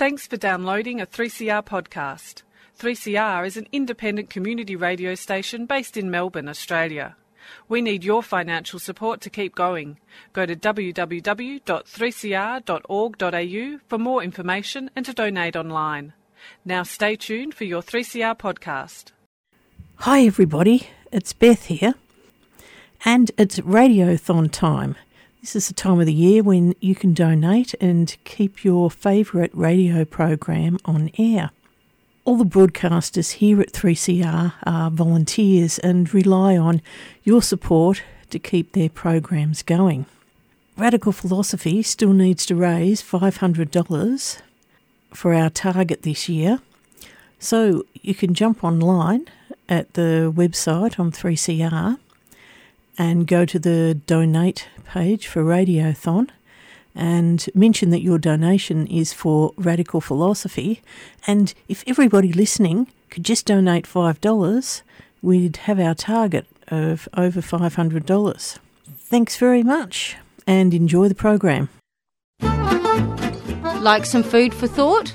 Thanks for downloading a 3CR podcast. 3CR is an independent community radio station based in Melbourne, Australia. We need your financial support to keep going. Go to www.3cr.org.au for more information and to donate online. Now stay tuned for your 3CR podcast. Hi, everybody. It's Beth here. And it's Radiothon time. This is the time of the year when you can donate and keep your favourite radio program on air. All the broadcasters here at 3CR are volunteers and rely on your support to keep their programs going. Radical Philosophy still needs to raise $500 for our target this year. So you can jump online at the website on 3CR and go to the donate page for Radiothon and mention that your donation is for radical philosophy. And if everybody listening could just donate $5, we'd have our target of over $500. Thanks very much and enjoy the program. Like some food for thought?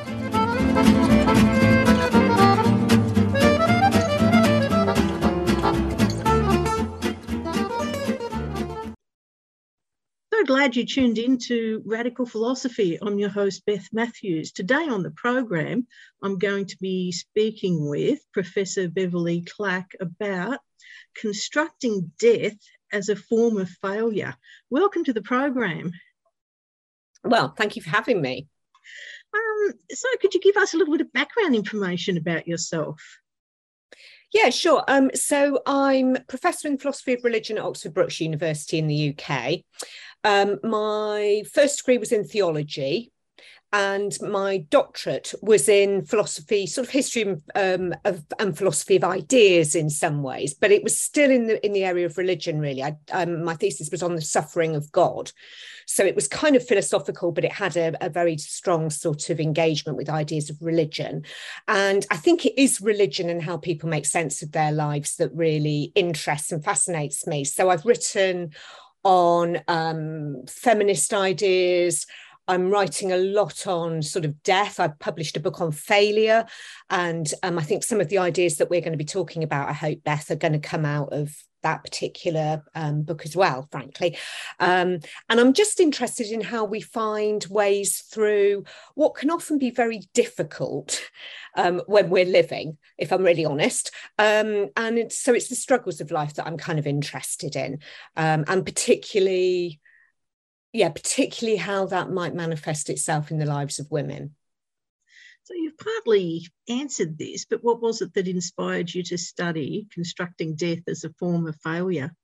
Glad you tuned in to Radical Philosophy. I'm your host, Beth Matthews. Today on the program, I'm going to be speaking with Professor Beverly Clack about constructing death as a form of failure. Welcome to the program. Well, thank you for having me. Um, so, could you give us a little bit of background information about yourself? Yeah, sure. Um, so I'm professor in philosophy of religion at Oxford Brookes University in the UK. Um, my first degree was in theology, and my doctorate was in philosophy, sort of history um, of, and philosophy of ideas in some ways, but it was still in the in the area of religion. Really, I, um, my thesis was on the suffering of God, so it was kind of philosophical, but it had a, a very strong sort of engagement with ideas of religion. And I think it is religion and how people make sense of their lives that really interests and fascinates me. So I've written on um, feminist ideas. I'm writing a lot on sort of death. I've published a book on failure. And um, I think some of the ideas that we're going to be talking about, I hope, Beth, are going to come out of that particular um, book as well, frankly. Um, and I'm just interested in how we find ways through what can often be very difficult um, when we're living, if I'm really honest. Um, and it's, so it's the struggles of life that I'm kind of interested in, um, and particularly, yeah, particularly how that might manifest itself in the lives of women. So you've partly answered this, but what was it that inspired you to study constructing death as a form of failure?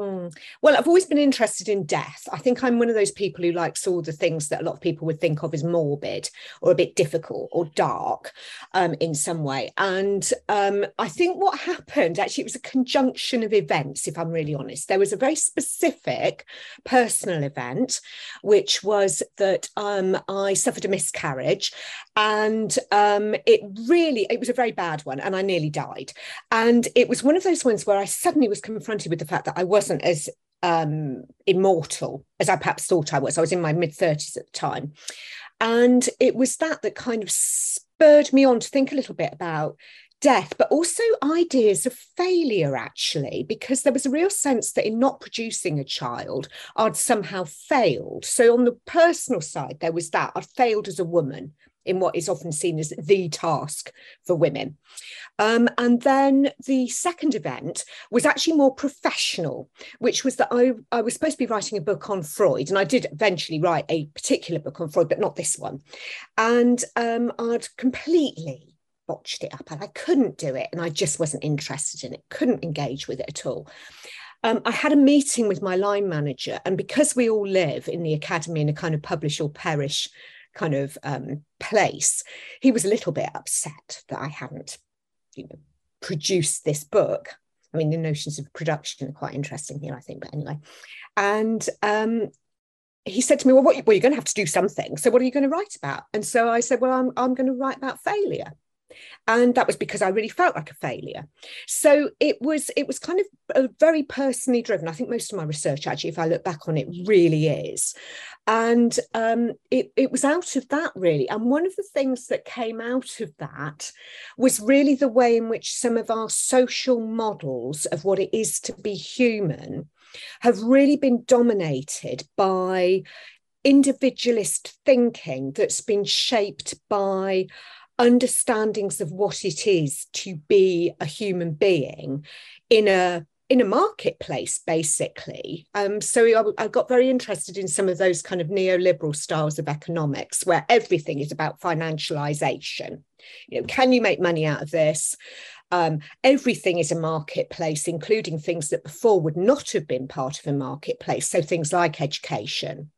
Mm. Well, I've always been interested in death. I think I'm one of those people who likes all the things that a lot of people would think of as morbid or a bit difficult or dark um, in some way. And um, I think what happened actually, it was a conjunction of events, if I'm really honest. There was a very specific personal event, which was that um, I suffered a miscarriage and um, it really it was a very bad one and i nearly died and it was one of those ones where i suddenly was confronted with the fact that i wasn't as um, immortal as i perhaps thought i was. I was in my mid 30s at the time. And it was that that kind of spurred me on to think a little bit about death, but also ideas of failure, actually, because there was a real sense that in not producing a child, I'd somehow failed. So, on the personal side, there was that. I'd failed as a woman in what is often seen as the task for women. Um, and then the second event was actually more professional, which was that I, I was supposed to be writing a book on Freud, and I did eventually write a particular book on Freud, but not this one. And um, I'd completely botched it up and I couldn't do it, and I just wasn't interested in it, couldn't engage with it at all. Um, I had a meeting with my line manager, and because we all live in the academy in a kind of publish or perish kind of um, place, he was a little bit upset that I hadn't, you know, produced this book. I mean, the notions of production are quite interesting here, I think. But anyway, and um, he said to me, Well, what, well, you're going to have to do something. So, what are you going to write about? And so I said, Well, I'm, I'm going to write about failure and that was because i really felt like a failure. So it was it was kind of very personally driven. I think most of my research actually if i look back on it really is. And um, it, it was out of that really. And one of the things that came out of that was really the way in which some of our social models of what it is to be human have really been dominated by individualist thinking that's been shaped by understandings of what it is to be a human being in a in a marketplace basically. Um, so I, I, got very interested in some of those kind of neoliberal styles of economics where everything is about financialization. You know can you make money out of this? Um, everything is a marketplace including things that before would not have been part of a marketplace. So things like education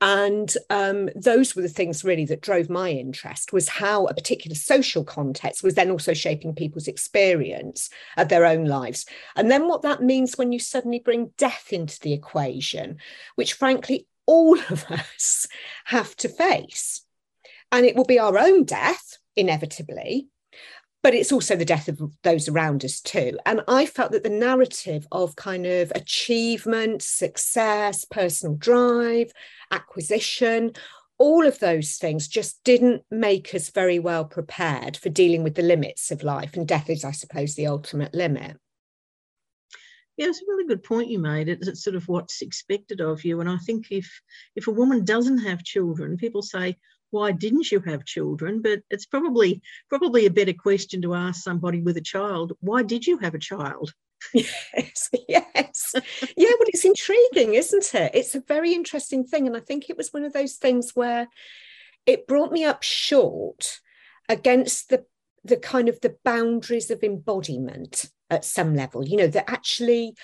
and um, those were the things really that drove my interest was how a particular social context was then also shaping people's experience of their own lives. And then what that means when you suddenly bring death into the equation which frankly all of us have to face. And it will be our own death inevitably but it's also the death of those around us too. And I felt that the narrative of kind of achievement, success, personal drive, acquisition, all of those things just didn't make us very well prepared for dealing with the limits of life. And death is, I suppose, the ultimate limit. Yeah, it's a really good point you made. It's sort of what's expected of you. And I think if if a woman doesn't have children, people say, why didn't you have children? But it's probably probably a better question to ask somebody with a child. Why did you have a child? Yes, yes. yeah, well, it's intriguing, isn't it? It's a very interesting thing. And I think it was one of those things where it brought me up short against the the kind of the boundaries of embodiment at some level you know that actually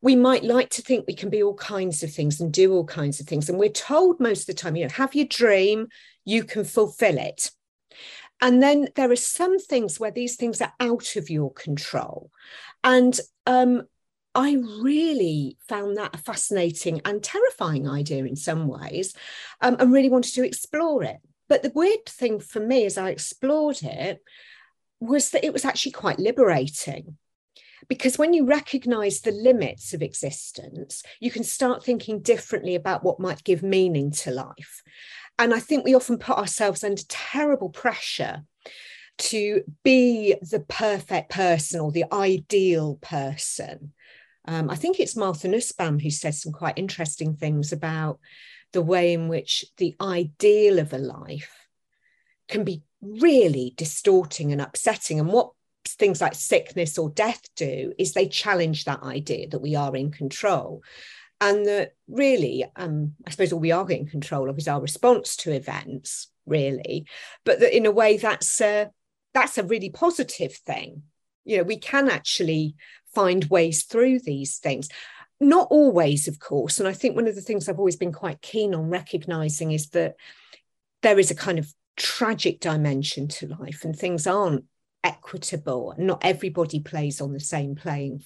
we might like to think we can be all kinds of things and do all kinds of things and we're told most of the time you know have your dream you can fulfill it. And then there are some things where these things are out of your control. And um, I really found that a fascinating and terrifying idea in some ways um, and really wanted to explore it. But the weird thing for me as I explored it was that it was actually quite liberating. Because when you recognize the limits of existence, you can start thinking differently about what might give meaning to life. And I think we often put ourselves under terrible pressure to be the perfect person or the ideal person. Um, I think it's Martha Nussbaum who says some quite interesting things about the way in which the ideal of a life can be really distorting and upsetting. And what things like sickness or death do is they challenge that idea that we are in control and that really um, i suppose all we are in control of is our response to events really. But that in a way that's a that's a really positive thing. You know we can actually find ways through these things. Not always of course. And i think one of the things i've always been quite keen on recognizing is that there is a kind of tragic dimension to life and things aren't equitable. Not everybody plays on the same playing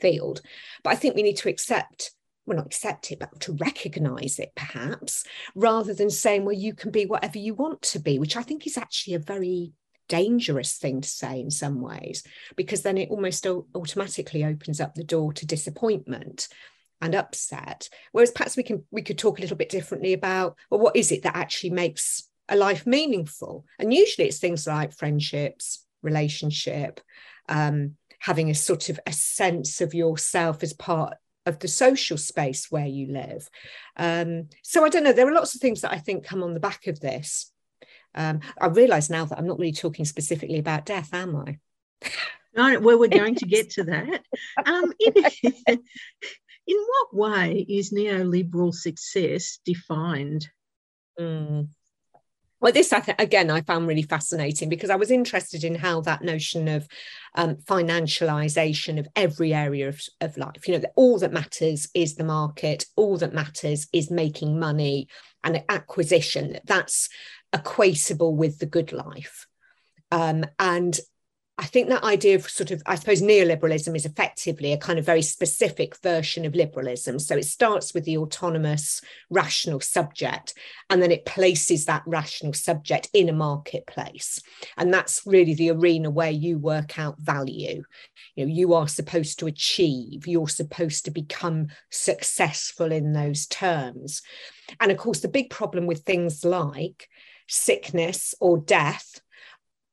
field. But i think we need to accept well, not accept it, but to recognize it perhaps, rather than saying, well, you can be whatever you want to be, which I think is actually a very dangerous thing to say in some ways, because then it almost automatically opens up the door to disappointment and upset. Whereas perhaps we can we could talk a little bit differently about well, what is it that actually makes a life meaningful? And usually it's things like friendships, relationship, um, having a sort of a sense of yourself as part of the social space where you live. Um, so I don't know, there are lots of things that I think come on the back of this. Um, I realise now that I'm not really talking specifically about death, am I? No, well, we're going to get to that. Um, in, in what way is neoliberal success defined? Mm. Well, this I again I found really fascinating because I was interested in how that notion of um, financialization of every area of, of life, you know, all that matters is the market, all that matters is making money and acquisition. That's equatable with the good life. Um, and I think that idea of sort of, I suppose, neoliberalism is effectively a kind of very specific version of liberalism. So it starts with the autonomous, rational subject, and then it places that rational subject in a marketplace. And that's really the arena where you work out value. You know, you are supposed to achieve, you're supposed to become successful in those terms. And of course, the big problem with things like sickness or death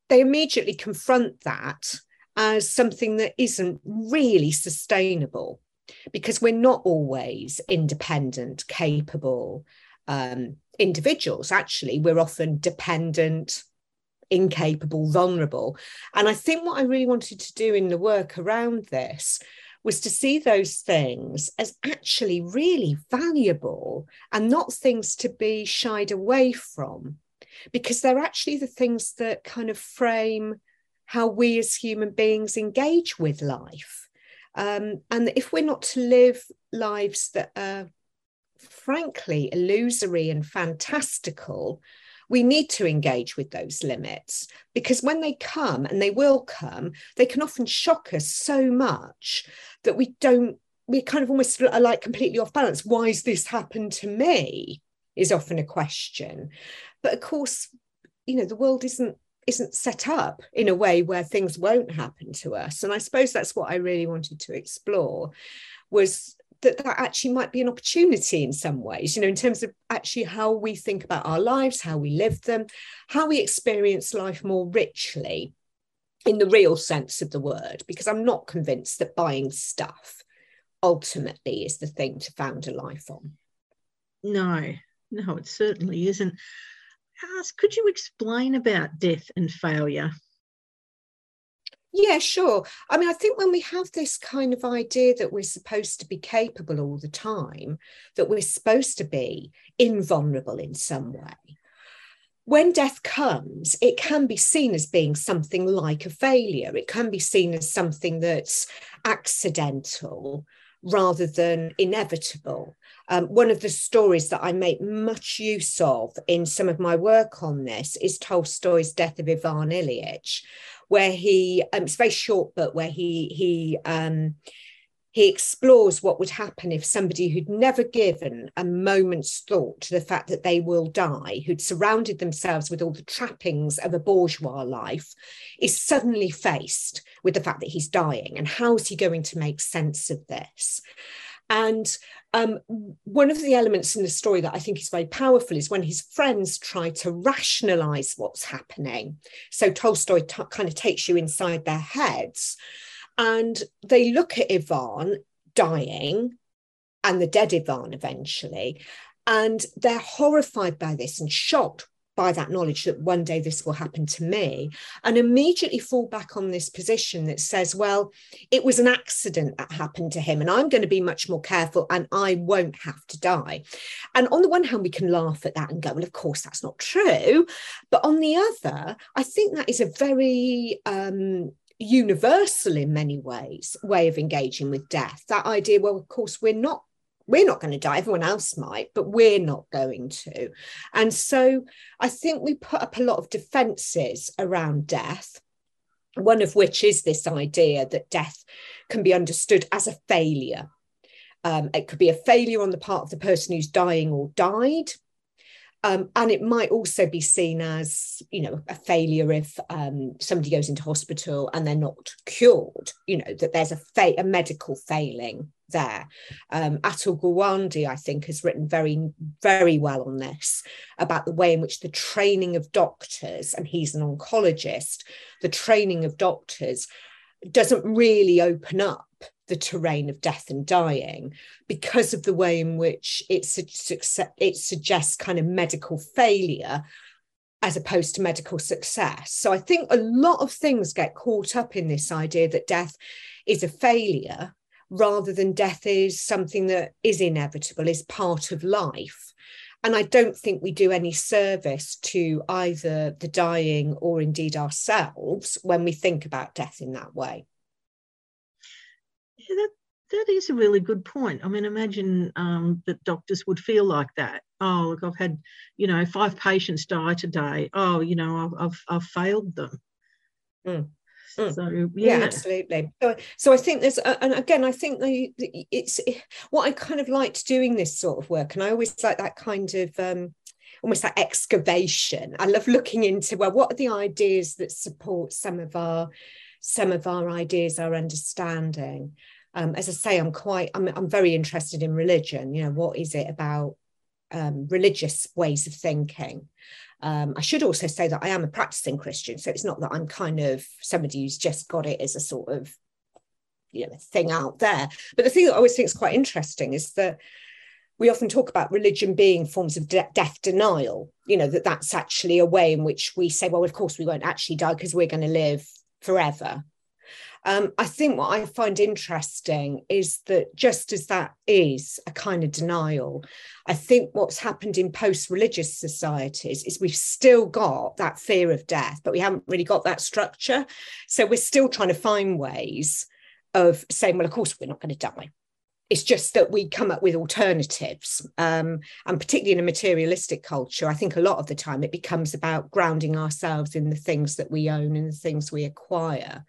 they immediately confront that as something that isn't really sustainable because we're not always independent, capable um, individuals. Actually, we're often dependent, incapable, vulnerable. And I think what I really wanted to do in the work around this was to see those things as actually really valuable and not things to be shied away from because they're actually the things that kind of frame how we as human beings engage with life. Um, and if we're not to live lives that are frankly illusory and fantastical, we need to engage with those limits because when they come, and they will come, they can often shock us so much that we don't, we kind of almost are like completely off balance. Why has this happened to me? Is often a question. But of course, you know, the world isn't isn't set up in a way where things won't happen to us. And I suppose that's what I really wanted to explore was that that actually might be an opportunity in some ways, you know, in terms of actually how we think about our lives, how we live them, how we experience life more richly in the real sense of the word, because I'm not convinced that buying stuff ultimately is the thing to found a life on. No, no, it certainly isn't ask, could you explain about death and failure? Yeah, sure. I mean, I think when we have this kind of idea that we're supposed to be capable all the time, that we're supposed to be invulnerable in some way, when death comes, it can be seen as being something like a failure. It can be seen as something that's accidental rather than inevitable. Um, one of the stories that I make much use of in some of my work on this is Tolstoy's Death of Ivan Ilyich, where he um, it's very short, but where he he um, he explores what would happen if somebody who'd never given a moment's thought to the fact that they will die, who'd surrounded themselves with all the trappings of a bourgeois life, is suddenly faced with the fact that he's dying. And how's he going to make sense of this? And um, one of the elements in the story that I think is very powerful is when his friends try to rationalize what's happening. So Tolstoy t- kind of takes you inside their heads and they look at Ivan dying and the dead Ivan eventually. And they're horrified by this and shocked by that knowledge that one day this will happen to me and immediately fall back on this position that says well it was an accident that happened to him and i'm going to be much more careful and i won't have to die. And on the one hand we can laugh at that and go well of course that's not true. But on the other i think that is a very um, universal in many ways way of engaging with death. That idea well of course we're not we're not going to die everyone else might but we're not going to. And so i think we put up a lot of defenses around death one of which is this idea that death can be understood as a failure. Um, it could be a failure on the part of the person who's dying or died um, and it might also be seen as, you know, a failure if um, somebody goes into hospital and they're not cured. You know that there's a, fa- a medical failing there. Um, Atul Gawande, I think, has written very, very well on this about the way in which the training of doctors, and he's an oncologist, the training of doctors doesn't really open up the terrain of death and dying because of the way in which it, it suggests kind of medical failure as opposed to medical success. So I think a lot of things get caught up in this idea that death is a failure rather than death is something that is inevitable, is part of life. And I don't think we do any service to either the dying or indeed ourselves when we think about death in that way. Yeah, that, that is a really good point. I mean, imagine um, that doctors would feel like that. Oh, look, I've had, you know, five patients die today. Oh, you know, I've, I've, I've failed them. Mm. Mm. So yeah, yeah, absolutely so, so i think there's uh, and again i think the, the it's what i kind of liked doing this sort of work and i always like that kind of um almost like excavation i love looking into well what are the ideas that support some of our some of our ideas our understanding um, as i say i'm quite I'm, I'm very interested in religion you know what is it about um, religious ways of thinking um, I should also say that I am a practicing Christian, so it's not that I'm kind of somebody who's just got it as a sort of you know thing out there. But the thing that I always think is quite interesting is that we often talk about religion being forms of de- death denial. You know that that's actually a way in which we say, well, of course we won't actually die because we're going to live forever. Um, I think what I find interesting is that just as that is a kind of denial, I think what's happened in post religious societies is we've still got that fear of death, but we haven't really got that structure. So we're still trying to find ways of saying, well, of course, we're not going to die. It's just that we come up with alternatives. Um, and particularly in a materialistic culture, I think a lot of the time it becomes about grounding ourselves in the things that we own and the things we acquire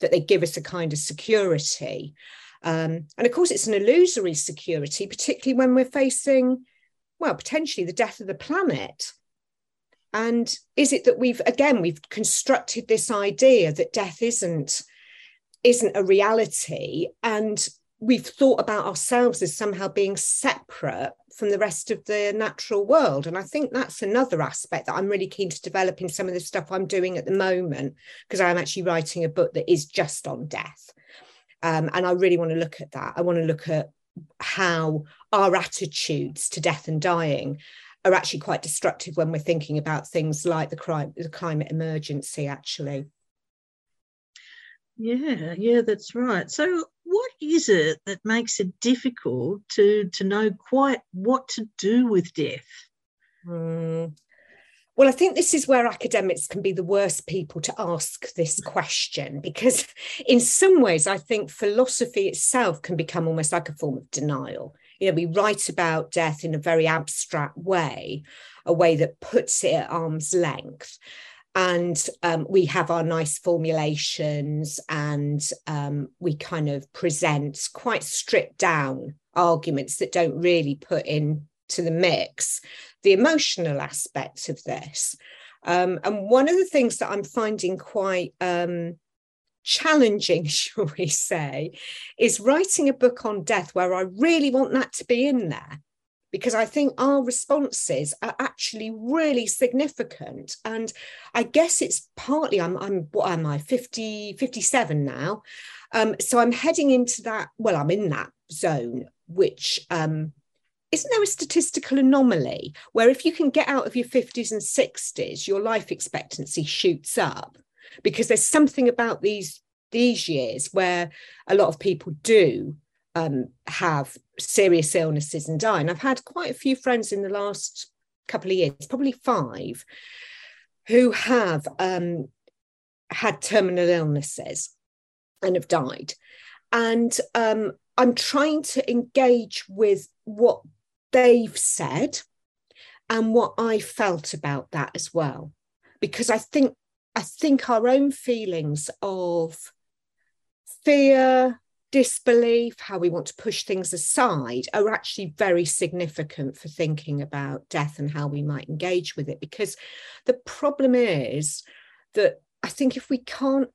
that they give us a kind of security. Um, and of course, it's an illusory security, particularly when we're facing, well, potentially the death of the planet. And is it that we've again we've constructed this idea that death isn't isn't a reality, and we've thought about ourselves as somehow being separate from the rest of the natural world. And I think that's another aspect that I'm really keen to develop in some of the stuff I'm doing at the moment, because I'm actually writing a book that is just on death. Um, and I really want to look at that. I want to look at how our attitudes to death and dying are actually quite destructive when we're thinking about things like the, the climate emergency, actually. yeah, yeah, that's right. So, what is it that makes it difficult to to know quite what to do with death? Mm. Well, I think this is where academics can be the worst people to ask this question because, in some ways, I think philosophy itself can become almost like a form of denial. You know, we write about death in a very abstract way, a way that puts it at arm's length. And um, we have our nice formulations and um, we kind of present quite stripped down arguments that don't really put into the mix the emotional aspects of this. Um, and one of the things that I'm finding quite um, challenging, shall we say, is writing a book on death where I really want that to be in there. Because I think our responses are actually really significant. And I guess it's partly, I'm, I'm what am I, 50, 57 now. Um, so I'm heading into that, well, I'm in that zone, which um, isn't there a statistical anomaly where if you can get out of your 50s and 60s your life expectancy shoots up because there's something about these these years where a lot of people do um, have serious illnesses and die and i've had quite a few friends in the last couple of years probably five who have um, had terminal illnesses and have died and um, i'm trying to engage with what they've said and what I felt about that as well. Because I think I think our own feelings of fear, disbelief, how we want to push things aside are actually very significant for thinking about death and how we might engage with it. Because the problem is that I think if we can't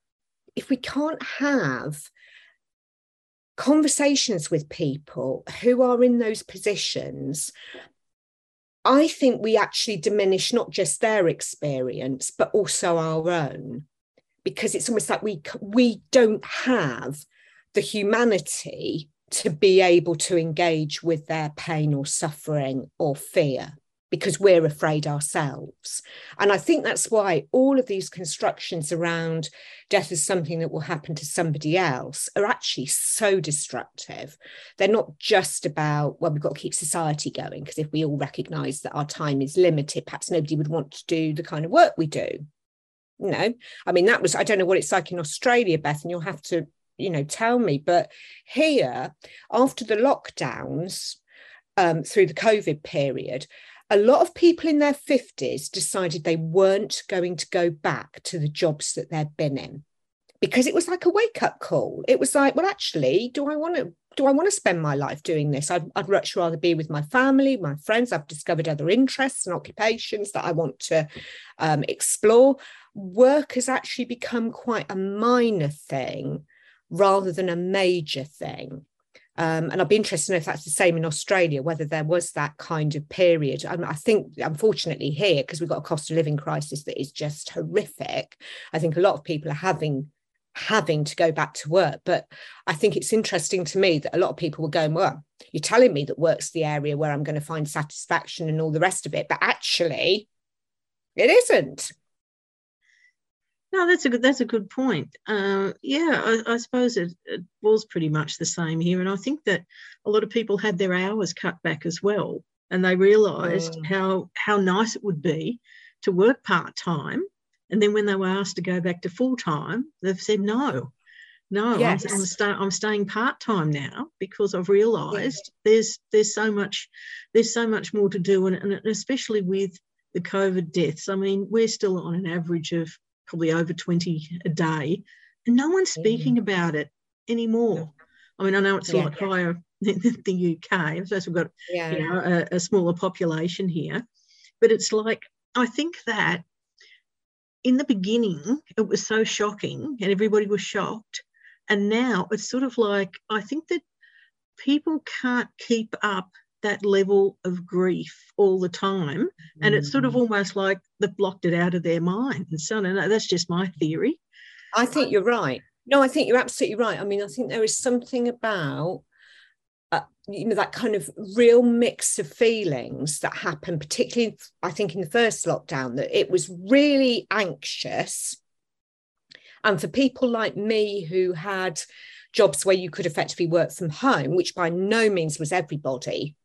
if we can't have conversations with people who are in those positions, I think we actually diminish not just their experience, but also our own. Because it's almost like we, we don't have the humanity to be able to engage with their pain or suffering or fear because we're afraid ourselves. And I think that's why all of these constructions around death is something that will happen to somebody else are actually so destructive. They're not just about, well, we've got to keep society going, because if we all recognize that our time is limited, perhaps nobody would want to do the kind of work we do. No, I mean, that was, I don't know what it's like in Australia, Beth, and you'll have to, you know, tell me. But here, after the lockdowns, um, through the COVID period, a lot of people in their 50s decided they weren't going to go back to the jobs that they'd been in because it was like a wake up call. It was like, well, actually, do I want to do I want to spend my life doing this? I'd, I'd much rather be with my family, my friends. I've discovered other interests and occupations that I want to um, explore. Work has actually become quite a minor thing rather than a major thing. Um, and I'd be interested to know if that's the same in Australia, whether there was that kind of period. I, I think, unfortunately, here, because we've got a cost of living crisis that is just horrific, I think a lot of people are having having to go back to work. But I think it's interesting to me that a lot of people were going, well, you're telling me that work's the area where I'm going to find satisfaction and all the rest of it. But actually, it isn't. No, that's a good. That's a good point. Uh, yeah, I, I suppose it, it, was pretty much the same here, and I think that a lot of people had their hours cut back as well, and they realised mm. how how nice it would be to work part time, and then when they were asked to go back to full time, they've said no, no, yes. I'm, I'm, sta- I'm staying part time now because I've realised yeah. there's there's so much there's so much more to do, and, and especially with the COVID deaths. I mean, we're still on an average of probably over 20 a day, and no one's speaking mm. about it anymore. I mean, I know it's a yeah, lot yeah. higher than the UK. I suppose we've got yeah. you know a, a smaller population here, but it's like I think that in the beginning it was so shocking and everybody was shocked, and now it's sort of like I think that people can't keep up that level of grief all the time. And it's sort of mm. almost like they've blocked it out of their mind. And so no, that's just my theory. I think you're right. No, I think you're absolutely right. I mean, I think there is something about uh, you know that kind of real mix of feelings that happened particularly i think in the first lockdown that it was really anxious and for people like me who had jobs where you could effectively work from home which by no means was everybody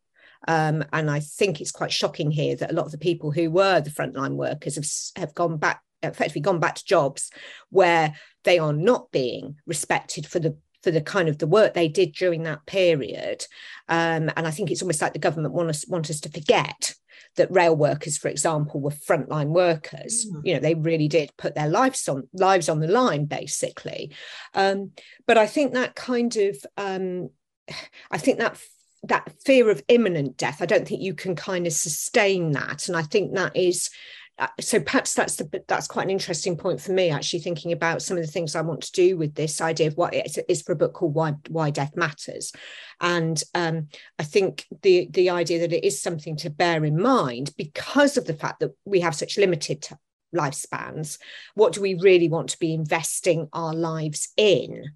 um, and I think it's quite shocking here that a lot of the people who were the frontline workers have, have gone back, effectively gone back to jobs where they are not being respected for the for the kind of the work they did during that period. Um, and I think it's almost like the government want us want us to forget that rail workers, for example, were frontline workers. Mm. You know, they really did put their lives on lives on the line, basically. Um, but I think that kind of um, I think that that fear of imminent death i don't think you can kind of sustain that. And i think that is uh, so perhaps that's the that's quite an interesting point for me actually thinking about some of the things i want to do with this idea of what it is for a book called why why death matters. And um, i think the the idea that it is something to bear in mind because of the fact that we have such limited lifespans what do we really want to be investing our lives in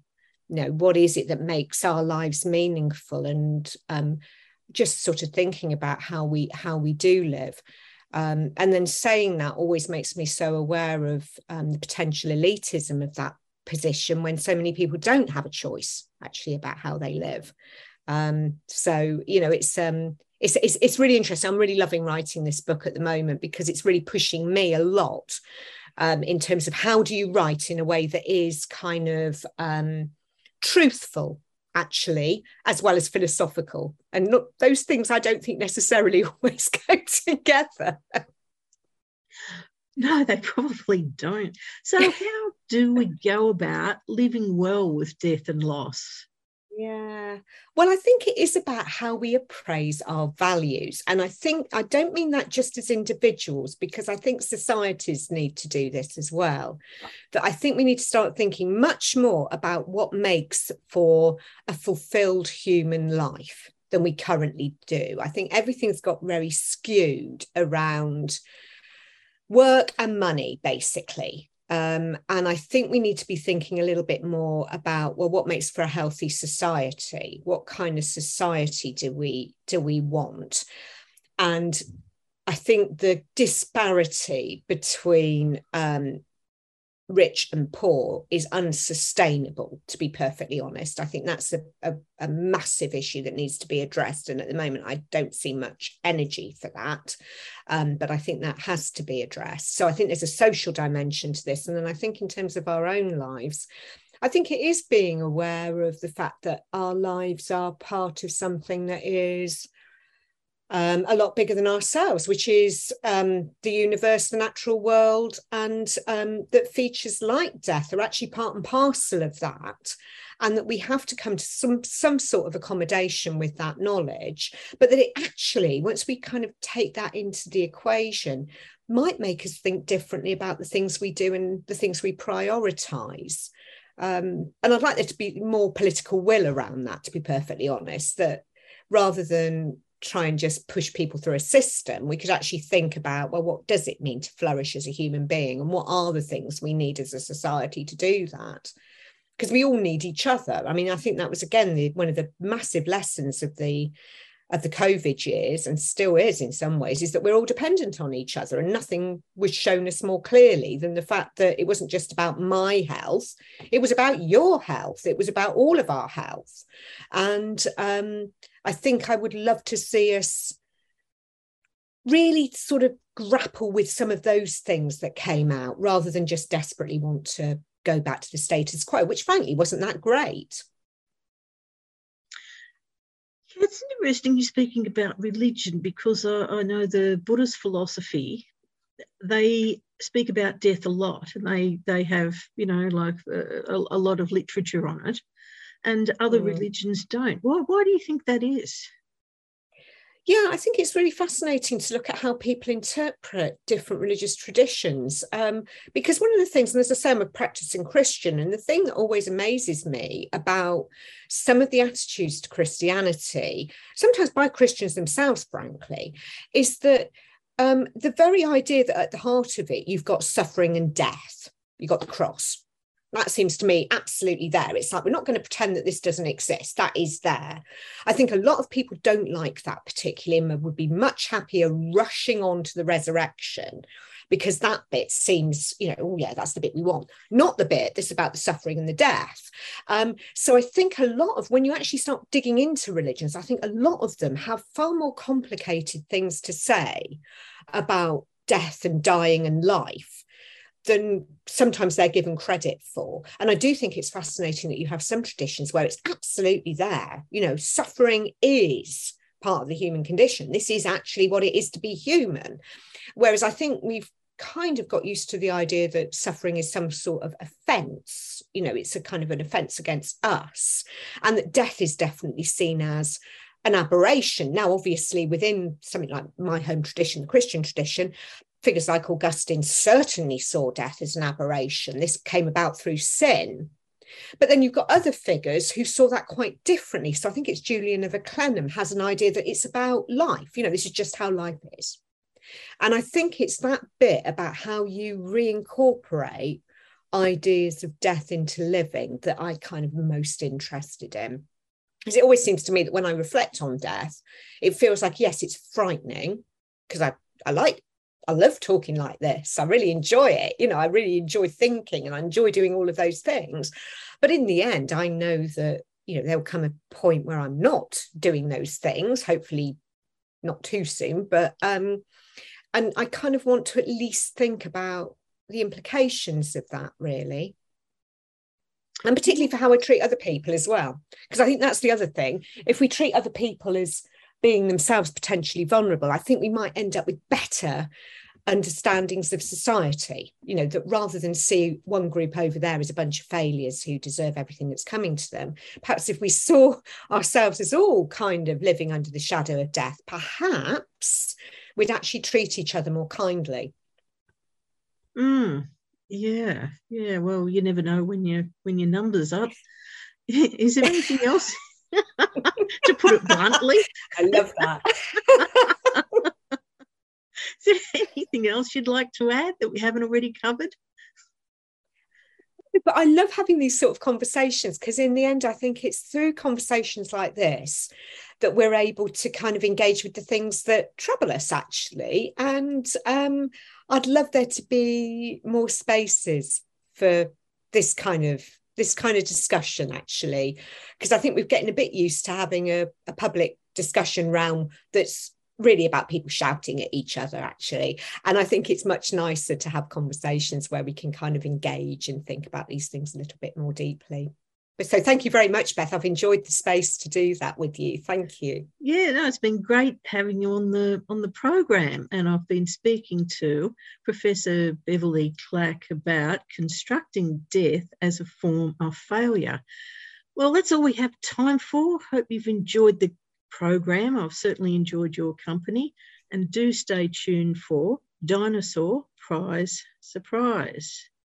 you know what is it that makes our lives meaningful and um, just sort of thinking about how we how we do live. Um, and then saying that always makes me so aware of um, the potential elitism of that position when so many people don't have a choice actually about how they live. Um, so you know it's um it's, it's it's really interesting. I'm really loving writing this book at the moment because it's really pushing me a lot um, in terms of how do you write in a way that is kind of um, truthful actually as well as philosophical. And look those things i don't think necessarily always go together. No they probably don't. So how do we go about living well with death and loss yeah. Well, I think it is about how we appraise our values. And I think, I don't mean that just as individuals, because I think societies need to do this as well. That I think we need to start thinking much more about what makes for a fulfilled human life than we currently do. I think everything's got very skewed around work and money, basically. Um, and I think we need to be thinking a little bit more about well, what makes for a healthy society? What kind of society do we do we want? And I think the disparity between um, rich and poor is unsustainable, to be perfectly honest. I think that's a, a, a, massive issue that needs to be addressed. And at the moment, I don't see much energy for that. Um, but I think that has to be addressed. So I think there's a social dimension to this. And then I think, in terms of our own lives, I think it is being aware of the fact that our lives are part of something that is um, a lot bigger than ourselves, which is um, the universe, the natural world, and um, that features like death are actually part and parcel of that. And that we have to come to some, some sort of accommodation with that knowledge, but that it actually, once we kind of take that into the equation, might make us think differently about the things we do and the things we prioritize. Um, and I'd like there to be more political will around that, to be perfectly honest, that rather than try and just push people through a system, we could actually think about, well, what does it mean to flourish as a human being? And what are the things we need as a society to do that? Because we all need each other. I mean, I think that was again the, one of the massive lessons of the of the COVID years, and still is in some ways, is that we're all dependent on each other. And nothing was shown us more clearly than the fact that it wasn't just about my health, it was about your health, it was about all of our health. And um, I think I would love to see us really sort of grapple with some of those things that came out rather than just desperately want to go back to the status quo, which frankly wasn't that great. It's interesting you're speaking about religion because I, I know the Buddhist philosophy, they speak about death a lot and they they have you know like a, a lot of literature on it and other mm. religions don't. Why, why do you think that is? Yeah, I think it's really fascinating to look at how people interpret different religious traditions. Um, because one of the things, and as I say, I'm a practicing Christian, and the thing that always amazes me about some of the attitudes to Christianity, sometimes by Christians themselves, frankly, is that um, the very idea that at the heart of it, you've got suffering and death, you've got the cross, that seems to me absolutely there. It's like we're not going to pretend that this doesn't exist. That is there. I think a lot of people don't like that particularly and would be much happier rushing on to the resurrection because that bit seems, you know, oh yeah, that's the bit we want, not the bit that's about the suffering and the death. Um, so I think a lot of when you actually start digging into religions, I think a lot of them have far more complicated things to say about death and dying and life than sometimes they're given credit for. And I do think it's fascinating that you have some traditions where it's absolutely there. You know, suffering is part of the human condition. This is actually what it is to be human. Whereas I think we've kind of got used to the idea that suffering is some sort of offense. You know, it's a kind of an offense against us. And that death is definitely seen as an aberration. Now, obviously, within something like my home tradition, the Christian tradition, figures like Augustine certainly saw death as an aberration. This came about through sin. But then you've got other figures who saw that quite differently. So I think it's Julian of Eclanum has an idea that it's about life. You know, this is just how life is. And I think it's that bit about how you reincorporate ideas of death into living that I kind of most interested in. Because it always seems to me that when I reflect on death, it feels like, yes, it's frightening because I, I like I love talking like this. I really enjoy it. You know, I really enjoy thinking and I enjoy doing all of those things. But in the end, I know that, you know, there'll come a point where I'm not doing those things, hopefully not too soon. But, um, and I kind of want to at least think about the implications of that, really. And particularly for how I treat other people as well. Because I think that's the other thing. If we treat other people as being themselves potentially vulnerable, I think we might end up with better understandings of society you know that rather than see one group over there as a bunch of failures who deserve everything that's coming to them. Perhaps if we saw ourselves as all kind of living under the shadow of death perhaps we'd actually treat each other more kindly. Mm, yeah yeah well you never know when you when your numbers up. Is there anything else to put it bluntly. I love that. Is there anything else you'd like to add that we haven't already covered? But I love having these sort of conversations because, in the end, I think it's through conversations like this that we're able to kind of engage with the things that trouble us, actually. And um, I'd love there to be more spaces for this kind of this kind of discussion actually because i think we're getting a bit used to having a, a public discussion round that's really about people shouting at each other actually. And i think it's much nicer to have conversations where we can kind of engage and think about these things a little bit more deeply so thank you very much, Beth. I've enjoyed the space to do that with you. Thank you. Yeah, no, it's been great having you on the on the program, and I've been speaking to Professor Beverly Clack about constructing death as a form of failure. Well, that's all we have time for. Hope you've enjoyed the program. I've certainly enjoyed your company, and do stay tuned for Dinosaur Prize Surprise.